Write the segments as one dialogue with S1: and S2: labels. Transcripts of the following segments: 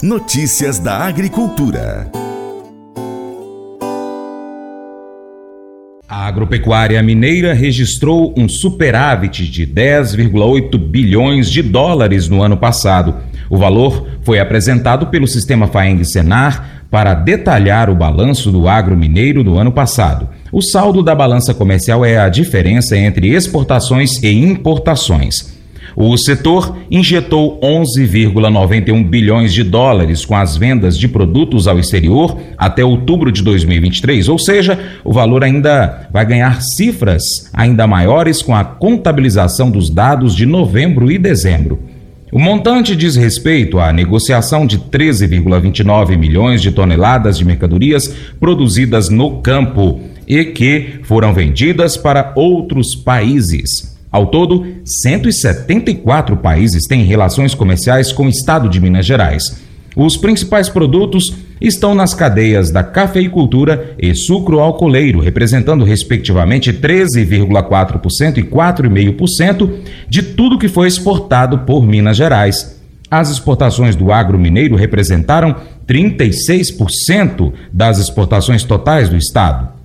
S1: Notícias da Agricultura.
S2: A agropecuária mineira registrou um superávit de 10,8 bilhões de dólares no ano passado. O valor foi apresentado pelo sistema Faeng Senar para detalhar o balanço do agro mineiro do ano passado. O saldo da balança comercial é a diferença entre exportações e importações. O setor injetou 11,91 bilhões de dólares com as vendas de produtos ao exterior até outubro de 2023, ou seja, o valor ainda vai ganhar cifras ainda maiores com a contabilização dos dados de novembro e dezembro. O montante diz respeito à negociação de 13,29 milhões de toneladas de mercadorias produzidas no campo e que foram vendidas para outros países. Ao todo, 174 países têm relações comerciais com o estado de Minas Gerais. Os principais produtos estão nas cadeias da cafeicultura e sucro alcooleiro, representando respectivamente 13,4% e 4,5% de tudo que foi exportado por Minas Gerais. As exportações do agro mineiro representaram 36% das exportações totais do estado.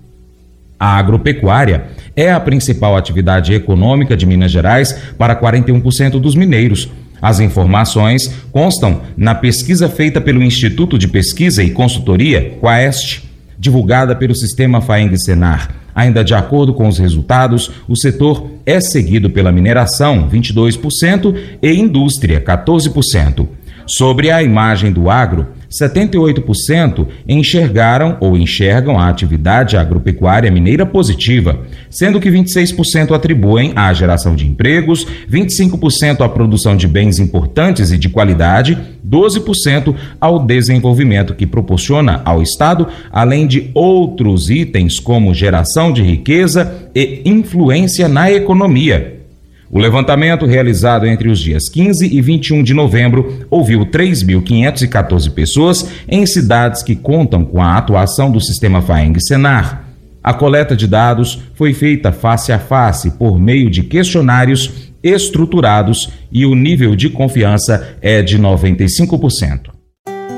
S2: A agropecuária é a principal atividade econômica de Minas Gerais para 41% dos mineiros. As informações constam na pesquisa feita pelo Instituto de Pesquisa e Consultoria, Quaest, divulgada pelo sistema Faeng Senar. Ainda de acordo com os resultados, o setor é seguido pela mineração, 22%, e indústria, 14%. Sobre a imagem do agro, 78% enxergaram ou enxergam a atividade agropecuária mineira positiva, sendo que 26% atribuem à geração de empregos, 25% à produção de bens importantes e de qualidade, 12% ao desenvolvimento que proporciona ao Estado, além de outros itens como geração de riqueza e influência na economia. O levantamento realizado entre os dias 15 e 21 de novembro ouviu 3.514 pessoas em cidades que contam com a atuação do sistema Faeng Senar. A coleta de dados foi feita face a face por meio de questionários estruturados e o nível de confiança é de 95%.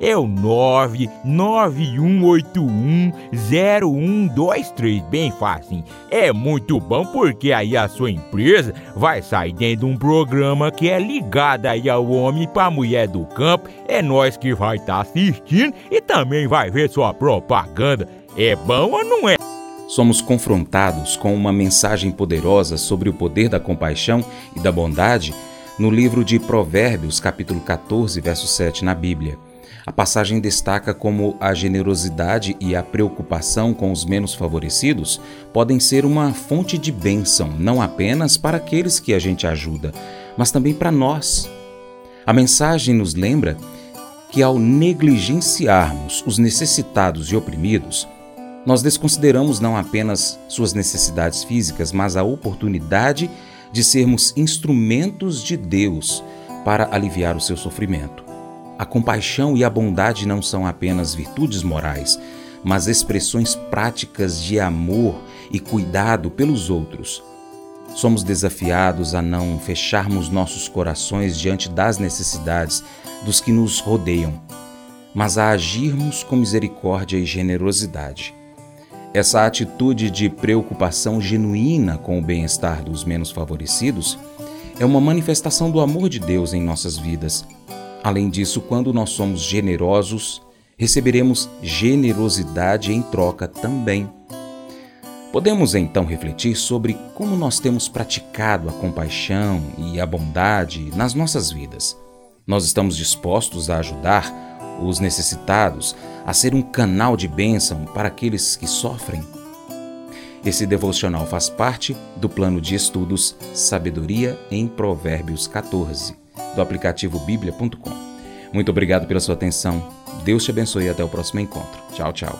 S3: é o 991810123, bem fácil. É muito bom porque aí a sua empresa vai sair dentro de um programa que é ligado aí ao homem para mulher do campo. É nós que vai estar tá assistindo e também vai ver sua propaganda. É bom ou não é?
S2: Somos confrontados com uma mensagem poderosa sobre o poder da compaixão e da bondade no livro de Provérbios, capítulo 14, verso 7 na Bíblia. A passagem destaca como a generosidade e a preocupação com os menos favorecidos podem ser uma fonte de bênção, não apenas para aqueles que a gente ajuda, mas também para nós. A mensagem nos lembra que ao negligenciarmos os necessitados e oprimidos, nós desconsideramos não apenas suas necessidades físicas, mas a oportunidade de sermos instrumentos de Deus para aliviar o seu sofrimento. A compaixão e a bondade não são apenas virtudes morais, mas expressões práticas de amor e cuidado pelos outros. Somos desafiados a não fecharmos nossos corações diante das necessidades dos que nos rodeiam, mas a agirmos com misericórdia e generosidade. Essa atitude de preocupação genuína com o bem-estar dos menos favorecidos é uma manifestação do amor de Deus em nossas vidas Além disso, quando nós somos generosos, receberemos generosidade em troca também. Podemos então refletir sobre como nós temos praticado a compaixão e a bondade nas nossas vidas. Nós estamos dispostos a ajudar os necessitados, a ser um canal de bênção para aqueles que sofrem? Esse devocional faz parte do plano de estudos Sabedoria em Provérbios 14 do aplicativo bíblia.com. Muito obrigado pela sua atenção. Deus te abençoe e até o próximo encontro. Tchau, tchau.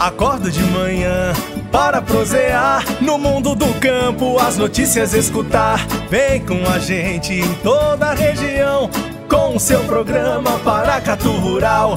S4: Acorda de manhã para prosear no mundo do campo, as notícias escutar. Vem com a gente em toda a região com o seu programa Paracatu Rural